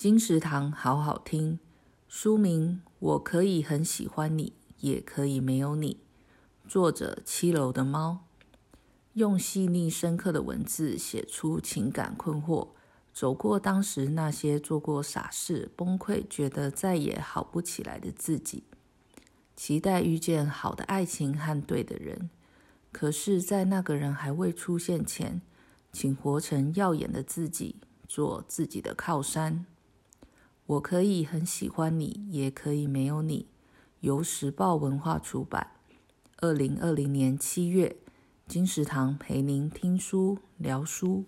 金石堂好好听，书名《我可以很喜欢你，也可以没有你》，作者七楼的猫，用细腻深刻的文字写出情感困惑，走过当时那些做过傻事、崩溃、觉得再也好不起来的自己，期待遇见好的爱情和对的人。可是，在那个人还未出现前，请活成耀眼的自己，做自己的靠山。我可以很喜欢你，也可以没有你。由时报文化出版，二零二零年七月。金石堂陪您听书聊书。